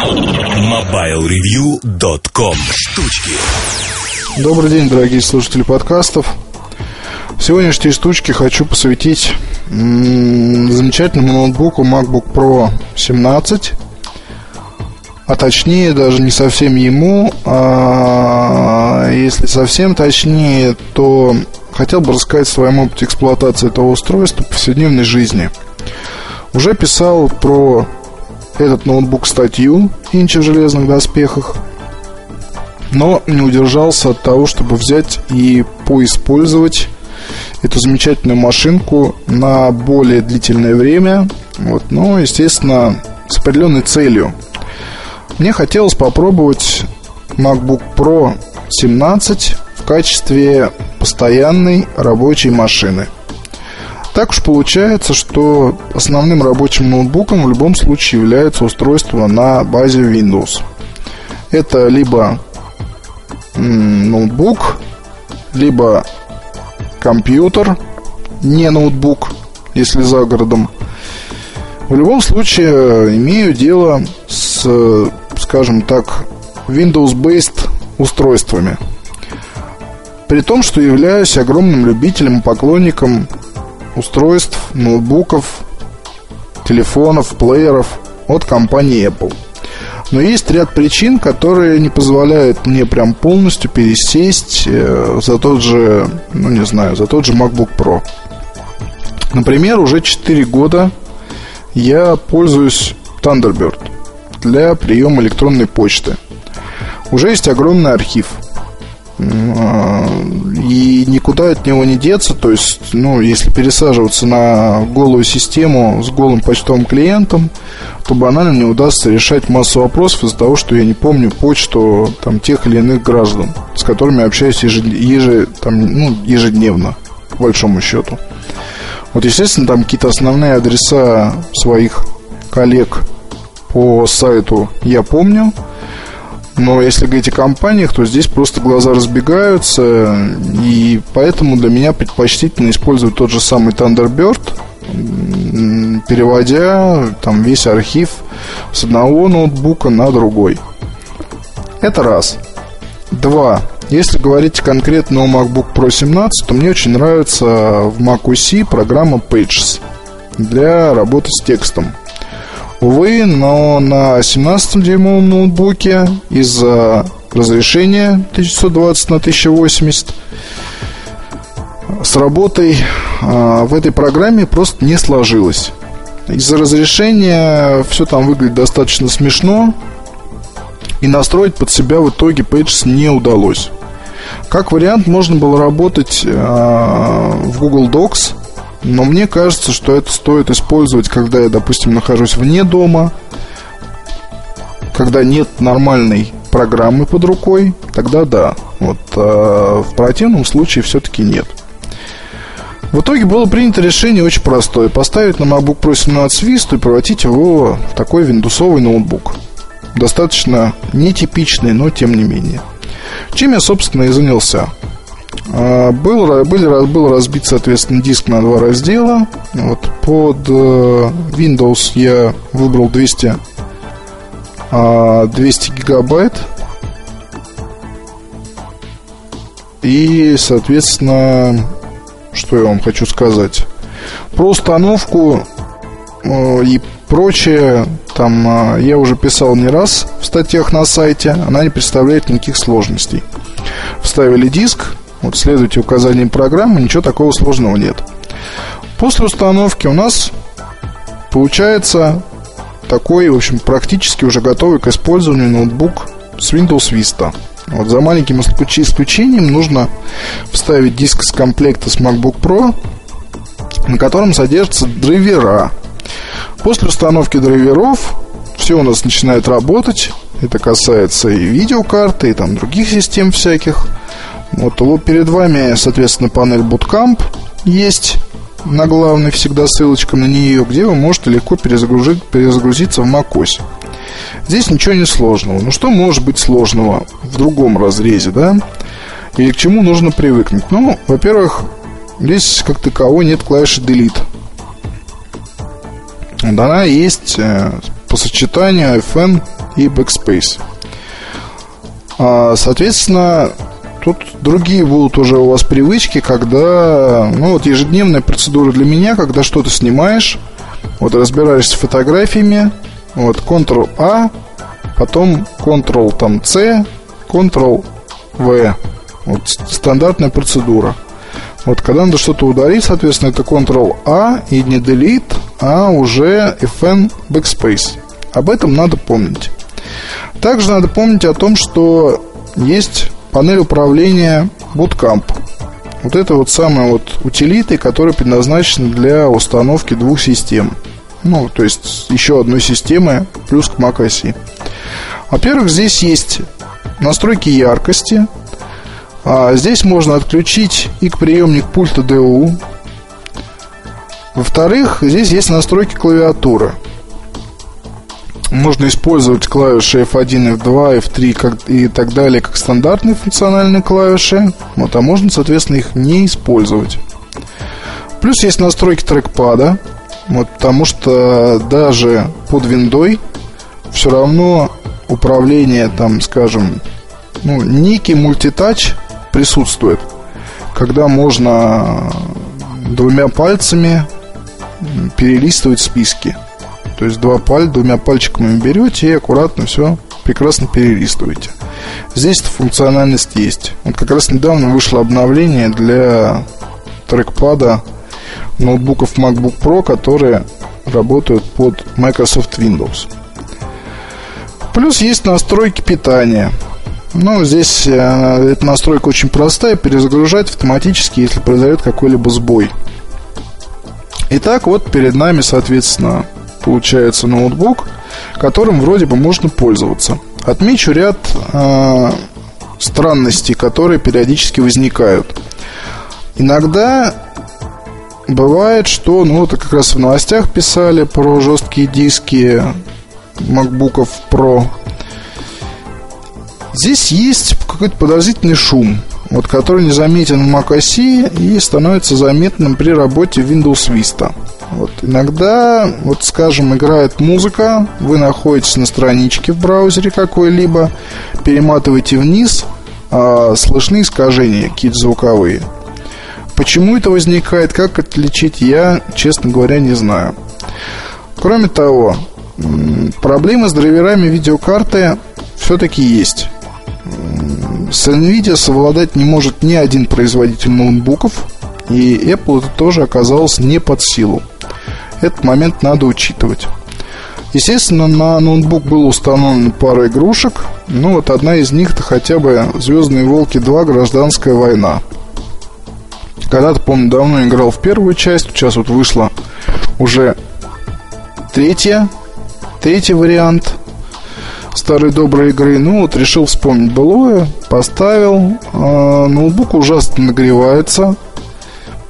MobileReview.com Штучки Добрый день, дорогие слушатели подкастов. Сегодняшние штучки хочу посвятить замечательному ноутбуку MacBook Pro 17. А точнее, даже не совсем ему, а если совсем точнее, то хотел бы рассказать о своем опыте эксплуатации этого устройства в повседневной жизни. Уже писал про этот ноутбук статью «Инчи в железных доспехах», но не удержался от того, чтобы взять и поиспользовать эту замечательную машинку на более длительное время, вот, но, естественно, с определенной целью. Мне хотелось попробовать MacBook Pro 17 в качестве постоянной рабочей машины. Так уж получается, что основным рабочим ноутбуком в любом случае является устройство на базе Windows. Это либо ноутбук, либо компьютер, не ноутбук, если за городом. В любом случае имею дело с, скажем так, Windows-based устройствами. При том, что являюсь огромным любителем и поклонником устройств, ноутбуков, телефонов, плееров от компании Apple – но есть ряд причин, которые не позволяют мне прям полностью пересесть э, за тот же, ну не знаю, за тот же MacBook Pro. Например, уже 4 года я пользуюсь Thunderbird для приема электронной почты. Уже есть огромный архив – и никуда от него не деться. То есть, ну, если пересаживаться на голую систему с голым почтовым клиентом, то банально не удастся решать массу вопросов из-за того, что я не помню почту там, тех или иных граждан, с которыми общаюсь ежед... еже... там, ну, ежедневно, по большому счету. Вот, естественно, там какие-то основные адреса своих коллег по сайту я помню – но если говорить о компаниях, то здесь просто глаза разбегаются, и поэтому для меня предпочтительно использовать тот же самый Thunderbird, переводя там весь архив с одного ноутбука на другой. Это раз. Два. Если говорить конкретно о MacBook Pro 17, то мне очень нравится в macOS программа Pages для работы с текстом. Увы, но на 17-дюймовом ноутбуке из-за разрешения 1920 на 1080 с работой а, в этой программе просто не сложилось. Из-за разрешения все там выглядит достаточно смешно, и настроить под себя в итоге Pages не удалось. Как вариант, можно было работать э, в Google Docs но мне кажется, что это стоит использовать, когда я, допустим, нахожусь вне дома, когда нет нормальной программы под рукой, тогда да. Вот а в противном случае все-таки нет. В итоге было принято решение очень простое. Поставить на MacBook Pro 17 Vista и превратить его в такой виндусовый ноутбук. Достаточно нетипичный, но тем не менее. Чем я, собственно, и занялся. А, был, был, был разбит, соответственно, диск на два раздела. Вот, под э, Windows я выбрал 200, 200 а, гигабайт. И, соответственно, что я вам хочу сказать. Про установку э, и прочее, там э, я уже писал не раз в статьях на сайте, она не представляет никаких сложностей. Вставили диск, вот следуйте указаниям программы, ничего такого сложного нет. После установки у нас получается такой, в общем, практически уже готовый к использованию ноутбук с Windows Vista. Вот за маленьким исключением нужно вставить диск с комплекта с MacBook Pro, на котором содержатся драйвера. После установки драйверов все у нас начинает работать. Это касается и видеокарты, и там других систем всяких. Вот, вот перед вами, соответственно, панель Bootcamp есть на главной всегда ссылочка на нее, где вы можете легко перезагрузить, перезагрузиться в macOS. Здесь ничего не сложного. Ну что может быть сложного в другом разрезе, да? Или к чему нужно привыкнуть? Ну, во-первых, здесь как таковой нет клавиши Delete. Она есть э, по сочетанию FN и Backspace. А, соответственно, тут другие будут уже у вас привычки, когда, ну вот ежедневная процедура для меня, когда что-то снимаешь, вот разбираешься с фотографиями, вот Ctrl-A, потом Ctrl там C, Ctrl-V. Вот стандартная процедура. Вот когда надо что-то удалить, соответственно, это Ctrl-A и не Delete, а уже FN Backspace. Об этом надо помнить. Также надо помнить о том, что есть панель управления Bootcamp. Вот это вот самые вот утилиты, которые предназначены для установки двух систем. Ну, то есть еще одной системы плюс к macOS. Во-первых, здесь есть настройки яркости. А здесь можно отключить и к приемник пульта DU. Во-вторых, здесь есть настройки клавиатуры можно использовать клавиши F1, F2, F3 как, и так далее как стандартные функциональные клавиши, вот, а можно, соответственно, их не использовать. Плюс есть настройки трекпада, вот, потому что даже под виндой все равно управление, там, скажем, ну, некий мультитач присутствует, когда можно двумя пальцами перелистывать списки. То есть два паль, двумя пальчиками берете и аккуратно все прекрасно перелистываете. Здесь эта функциональность есть. Вот как раз недавно вышло обновление для трекпада ноутбуков MacBook Pro, которые работают под Microsoft Windows. Плюс есть настройки питания. Ну, здесь э, эта настройка очень простая, перезагружать автоматически, если произойдет какой-либо сбой. Итак, вот перед нами, соответственно, получается ноутбук, которым вроде бы можно пользоваться. Отмечу ряд э, странностей, которые периодически возникают. Иногда бывает, что, ну, это как раз в новостях писали про жесткие диски MacBook Pro. Здесь есть какой-то подозрительный шум, вот, который не заметен в macOS и становится заметным при работе Windows Vista. Вот иногда, вот скажем, играет музыка, вы находитесь на страничке в браузере какой-либо, перематываете вниз, а, слышны искажения какие-то звуковые. Почему это возникает, как отличить, я, честно говоря, не знаю. Кроме того, проблемы с драйверами видеокарты все-таки есть. С NVIDIA совладать не может ни один производитель ноутбуков, и Apple это тоже оказалось не под силу. Этот момент надо учитывать. Естественно, на ноутбук было установлено пара игрушек. Ну, вот одна из них это хотя бы Звездные волки 2 Гражданская война. Когда-то, помню, давно играл в первую часть, сейчас вот вышла уже третья, третий вариант старой доброй игры. Ну вот решил вспомнить былое, поставил. Э, ноутбук ужасно нагревается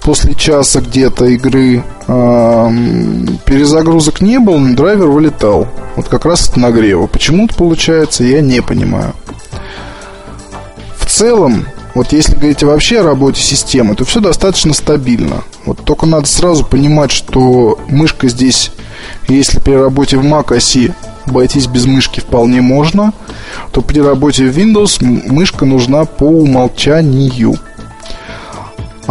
после часа где-то игры перезагрузок не было, но драйвер вылетал. Вот как раз от нагрева. Почему это получается, я не понимаю. В целом, вот если говорить вообще о работе системы, то все достаточно стабильно. Вот только надо сразу понимать, что мышка здесь, если при работе в Mac оси обойтись без мышки вполне можно, то при работе в Windows мышка нужна по умолчанию.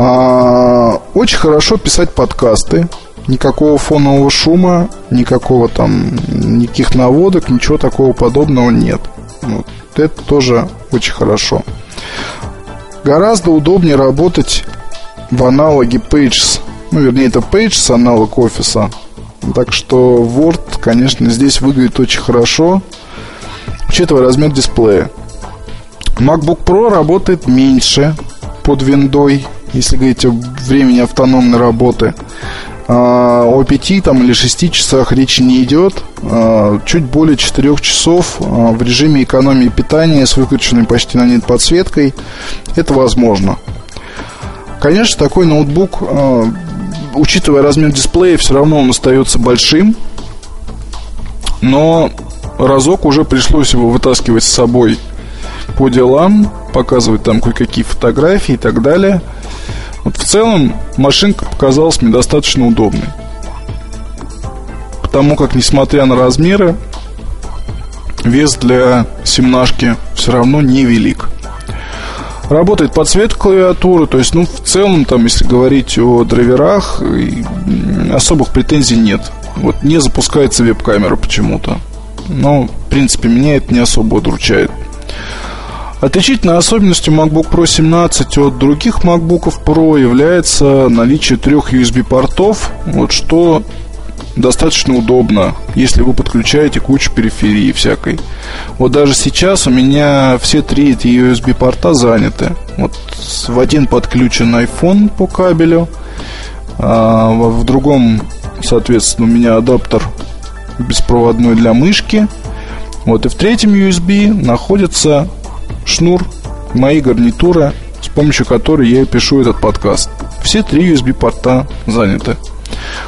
А, очень хорошо писать подкасты. Никакого фонового шума, никакого там, никаких наводок, ничего такого подобного нет. Вот. Это тоже очень хорошо. Гораздо удобнее работать в аналоге Pages. Ну, вернее, это Pages, аналог офиса. Так что Word, конечно, здесь выглядит очень хорошо, учитывая размер дисплея. MacBook Pro работает меньше под виндой если говорить о времени автономной работы. А, о 5 там, или 6 часах речи не идет. А, чуть более 4 часов а, в режиме экономии питания с выключенной почти на нет подсветкой это возможно. Конечно, такой ноутбук, учитывая размер дисплея, все равно он остается большим. Но разок уже пришлось его вытаскивать с собой по делам, показывать там кое-какие фотографии и так далее – вот в целом машинка показалась мне достаточно удобной. Потому как, несмотря на размеры, вес для семнашки все равно невелик. Работает подсветка клавиатуры, то есть, ну, в целом, там, если говорить о драйверах, особых претензий нет. Вот не запускается веб-камера почему-то. Но, в принципе, меня это не особо удручает. Отличительной особенностью MacBook Pro 17 от других MacBook Pro является наличие трех USB-портов, вот что достаточно удобно, если вы подключаете кучу периферии всякой. Вот даже сейчас у меня все три эти USB-порта заняты. Вот в один подключен iPhone по кабелю, а в другом, соответственно, у меня адаптер беспроводной для мышки. Вот и в третьем USB находится шнур моей гарнитуры, с помощью которой я пишу этот подкаст. Все три USB-порта заняты.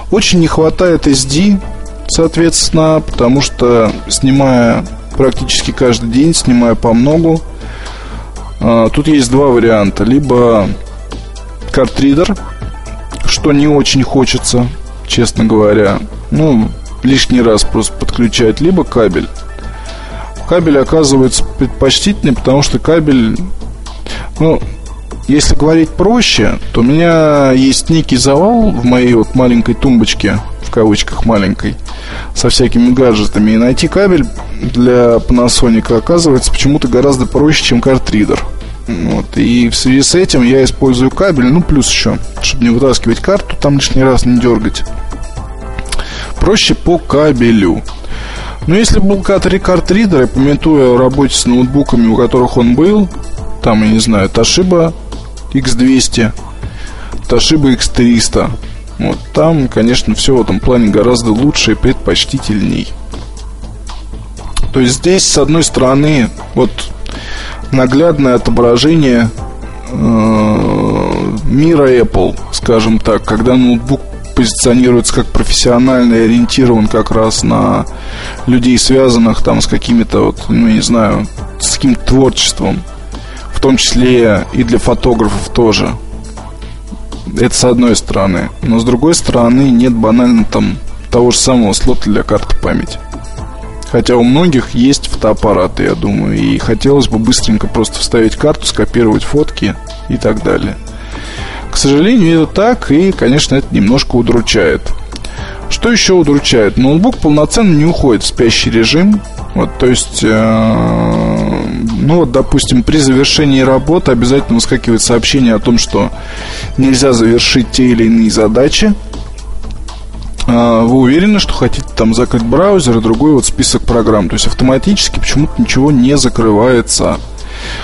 Очень не хватает SD, соответственно, потому что снимая практически каждый день, снимая по многу, а, тут есть два варианта. Либо картридер, что не очень хочется, честно говоря. Ну, лишний раз просто подключать, либо кабель кабель оказывается предпочтительнее, потому что кабель, ну, если говорить проще, то у меня есть некий завал в моей вот маленькой тумбочке, в кавычках маленькой, со всякими гаджетами. И найти кабель для Panasonic оказывается почему-то гораздо проще, чем картридер. Вот. И в связи с этим я использую кабель, ну плюс еще, чтобы не вытаскивать карту, там лишний раз не дергать. Проще по кабелю. Но если был картридер, и пометуя о работе с ноутбуками, у которых он был, там, я не знаю, Toshiba X200, Toshiba X300, вот там, конечно, все в этом плане гораздо лучше и предпочтительней. То есть здесь, с одной стороны, вот наглядное отображение э, мира Apple, скажем так, когда ноутбук позиционируется как профессионально и ориентирован как раз на людей, связанных там с какими-то, вот, ну, не знаю, с каким-то творчеством. В том числе и для фотографов тоже. Это с одной стороны. Но с другой стороны нет банально там того же самого слота для карты памяти. Хотя у многих есть фотоаппараты, я думаю, и хотелось бы быстренько просто вставить карту, скопировать фотки и так далее. К сожалению, это так, и, конечно, это немножко удручает. Что еще удручает? Ноутбук полноценно не уходит в спящий режим. Вот, то есть, э, ну вот, допустим, при завершении работы обязательно выскакивает сообщение о том, что нельзя завершить те или иные задачи. Э, вы уверены, что хотите там закрыть браузер и другой вот список программ? То есть автоматически почему-то ничего не закрывается.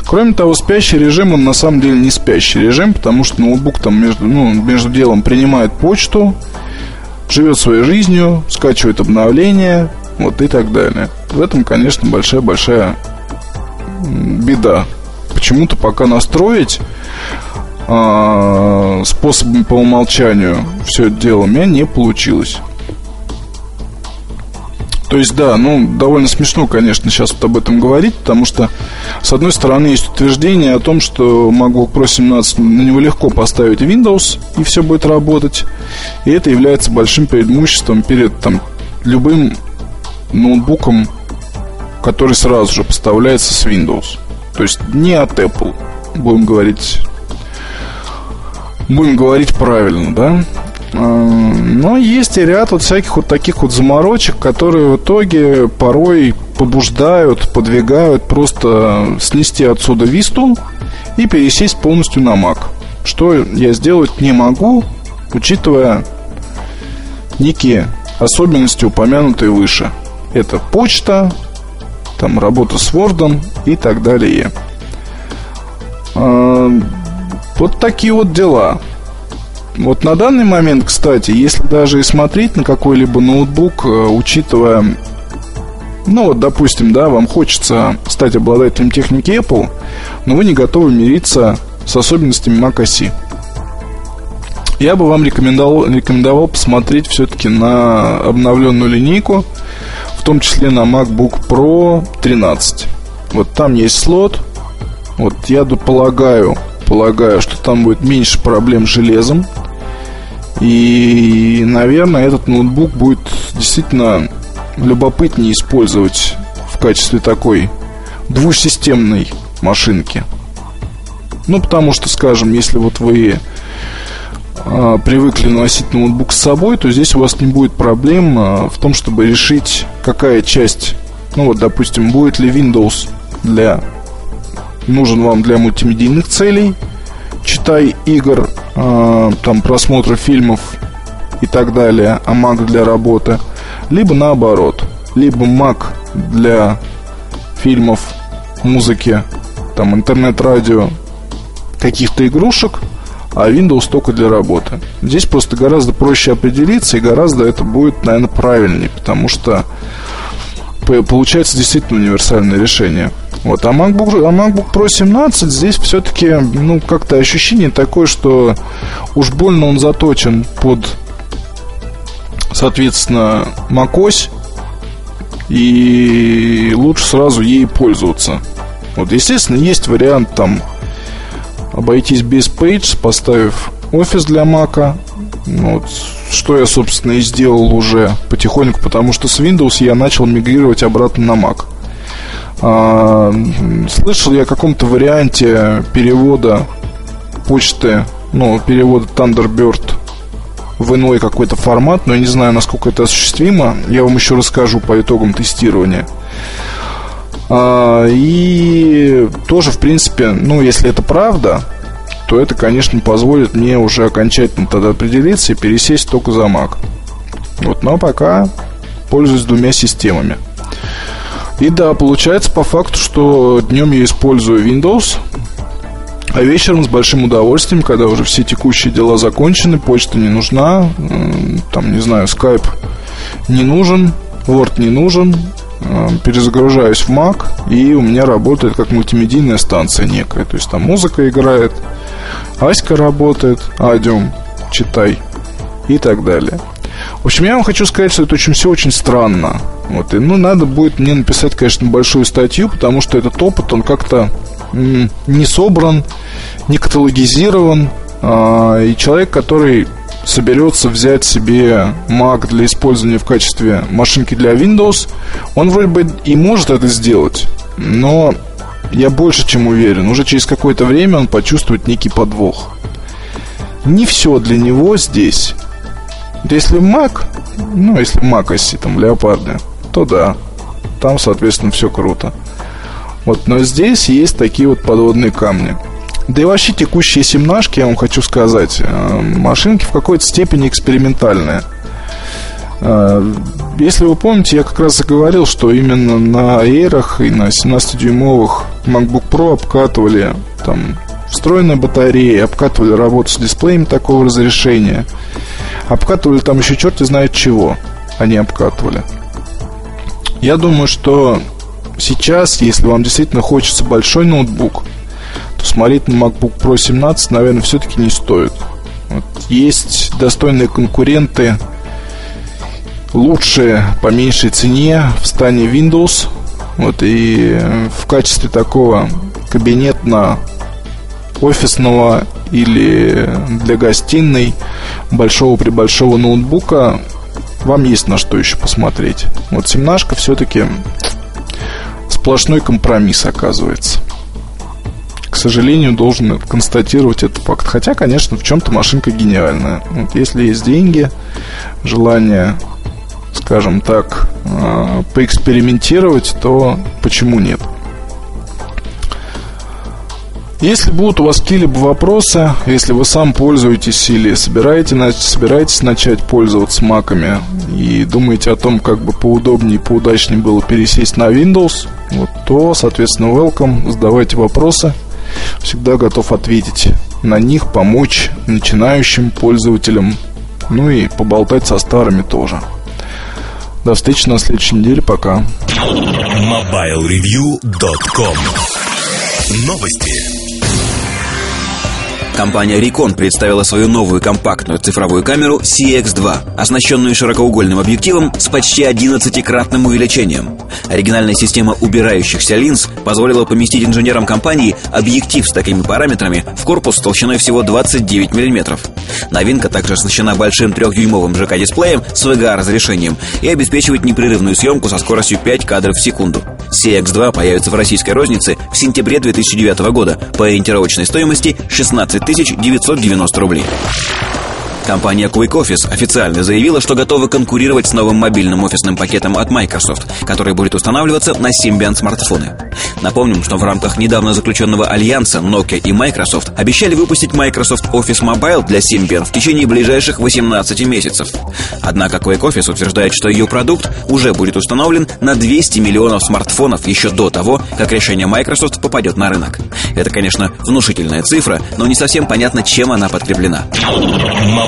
Кроме того, спящий режим, он на самом деле не спящий режим, потому что ноутбук там между, ну, между делом принимает почту, живет своей жизнью, скачивает обновления, вот и так далее. В этом, конечно, большая-большая беда. Почему-то пока настроить э, способами по умолчанию все это дело у меня не получилось. То есть, да, ну, довольно смешно, конечно, сейчас вот об этом говорить, потому что, с одной стороны, есть утверждение о том, что MacBook Pro 17 на него легко поставить Windows, и все будет работать. И это является большим преимуществом перед там, любым ноутбуком, который сразу же поставляется с Windows. То есть не от Apple, будем говорить будем говорить правильно, да? Но есть и ряд вот всяких вот таких вот заморочек, которые в итоге порой побуждают, подвигают просто снести отсюда висту и пересесть полностью на Mac. Что я сделать не могу, учитывая некие особенности, упомянутые выше. Это почта, там работа с Word и так далее. Вот такие вот дела. Вот на данный момент, кстати, если даже и смотреть на какой-либо ноутбук, э, учитывая, ну вот, допустим, да, вам хочется стать обладателем техники Apple, но вы не готовы мириться с особенностями Mac OS. Я бы вам рекомендовал, рекомендовал посмотреть все-таки на обновленную линейку, в том числе на MacBook Pro 13. Вот там есть слот. Вот я полагаю, полагаю, что там будет меньше проблем с железом. И, наверное, этот ноутбук будет действительно любопытнее использовать в качестве такой двусистемной машинки. Ну, потому что, скажем, если вот вы э, привыкли носить ноутбук с собой, то здесь у вас не будет проблем э, в том, чтобы решить, какая часть, ну вот, допустим, будет ли Windows для нужен вам для мультимедийных целей, читай игр, э, там просмотра фильмов и так далее, а Mac для работы, либо наоборот, либо Mac для фильмов, музыки, там интернет-радио, каких-то игрушек, а Windows только для работы. Здесь просто гораздо проще определиться и гораздо это будет, наверное, правильнее, потому что получается действительно универсальное решение. Вот, а MacBook, а MacBook Pro 17 здесь все-таки, ну, как-то ощущение такое, что уж больно он заточен под, соответственно, macOS, и лучше сразу ей пользоваться. Вот, естественно, есть вариант там обойтись без Page, поставив офис для Мака. Вот, что я, собственно, и сделал уже потихоньку, потому что с Windows я начал мигрировать обратно на Mac. А, слышал я о каком-то варианте перевода почты, ну, перевода Thunderbird в иной какой-то формат, но я не знаю, насколько это осуществимо. Я вам еще расскажу по итогам тестирования. А, и тоже, в принципе, ну, если это правда, то это, конечно, позволит мне уже окончательно тогда определиться и пересесть только за Mac. Вот, но пока пользуюсь двумя системами. И да, получается по факту, что днем я использую Windows, а вечером с большим удовольствием, когда уже все текущие дела закончены, почта не нужна, там, не знаю, Skype не нужен, Word не нужен, перезагружаюсь в Mac, и у меня работает как мультимедийная станция некая. То есть там музыка играет, Аська работает, Адиум, читай и так далее. В общем, я вам хочу сказать, что это очень все очень странно. Вот, и, ну, надо будет мне написать, конечно, большую статью, потому что этот опыт, он как-то не собран, не каталогизирован. А, и человек, который соберется взять себе Mac для использования в качестве машинки для Windows, он вроде бы и может это сделать, но я больше чем уверен, уже через какое-то время он почувствует некий подвох. Не все для него здесь. Если Mac, ну, если Mac оси, там, леопарды, то да, там, соответственно, все круто. Вот, но здесь есть такие вот подводные камни. Да и вообще текущие семнашки, я вам хочу сказать, э, машинки в какой-то степени экспериментальные. Э, если вы помните, я как раз и говорил, что именно на Air и на 17-дюймовых MacBook Pro обкатывали там встроенные батареи, обкатывали работу с дисплеем такого разрешения, обкатывали там еще черти знает чего они обкатывали. Я думаю, что сейчас, если вам действительно хочется большой ноутбук – то смотреть на MacBook Pro 17, наверное, все-таки не стоит. Вот есть достойные конкуренты, лучшие по меньшей цене в стане Windows. Вот и в качестве такого кабинетно офисного или для гостиной большого при большого ноутбука вам есть на что еще посмотреть. Вот семнашка все-таки сплошной компромисс оказывается к сожалению, должен констатировать этот факт. Хотя, конечно, в чем-то машинка гениальная. Вот если есть деньги, желание, скажем так, э, поэкспериментировать, то почему нет? Если будут у вас какие-либо вопросы, если вы сам пользуетесь или собираетесь, собираетесь начать пользоваться маками и думаете о том, как бы поудобнее и поудачнее было пересесть на Windows, вот, то, соответственно, welcome, задавайте вопросы – всегда готов ответить на них, помочь начинающим пользователям, ну и поболтать со старыми тоже. До встречи на следующей неделе. Пока. MobileReview.com Новости. Компания Recon представила свою новую компактную цифровую камеру CX2, оснащенную широкоугольным объективом с почти 11-кратным увеличением. Оригинальная система убирающихся линз позволила поместить инженерам компании объектив с такими параметрами в корпус толщиной всего 29 мм. Новинка также оснащена большим трехдюймовым ЖК-дисплеем с VGA-разрешением и обеспечивает непрерывную съемку со скоростью 5 кадров в секунду. CX2 появится в российской рознице в сентябре 2009 года по ориентировочной стоимости 16 990 рублей. Компания Quick Office официально заявила, что готова конкурировать с новым мобильным офисным пакетом от Microsoft, который будет устанавливаться на Symbian смартфоны. Напомним, что в рамках недавно заключенного альянса Nokia и Microsoft обещали выпустить Microsoft Office Mobile для Symbian в течение ближайших 18 месяцев. Однако Quick Office утверждает, что ее продукт уже будет установлен на 200 миллионов смартфонов еще до того, как решение Microsoft попадет на рынок. Это, конечно, внушительная цифра, но не совсем понятно, чем она подкреплена.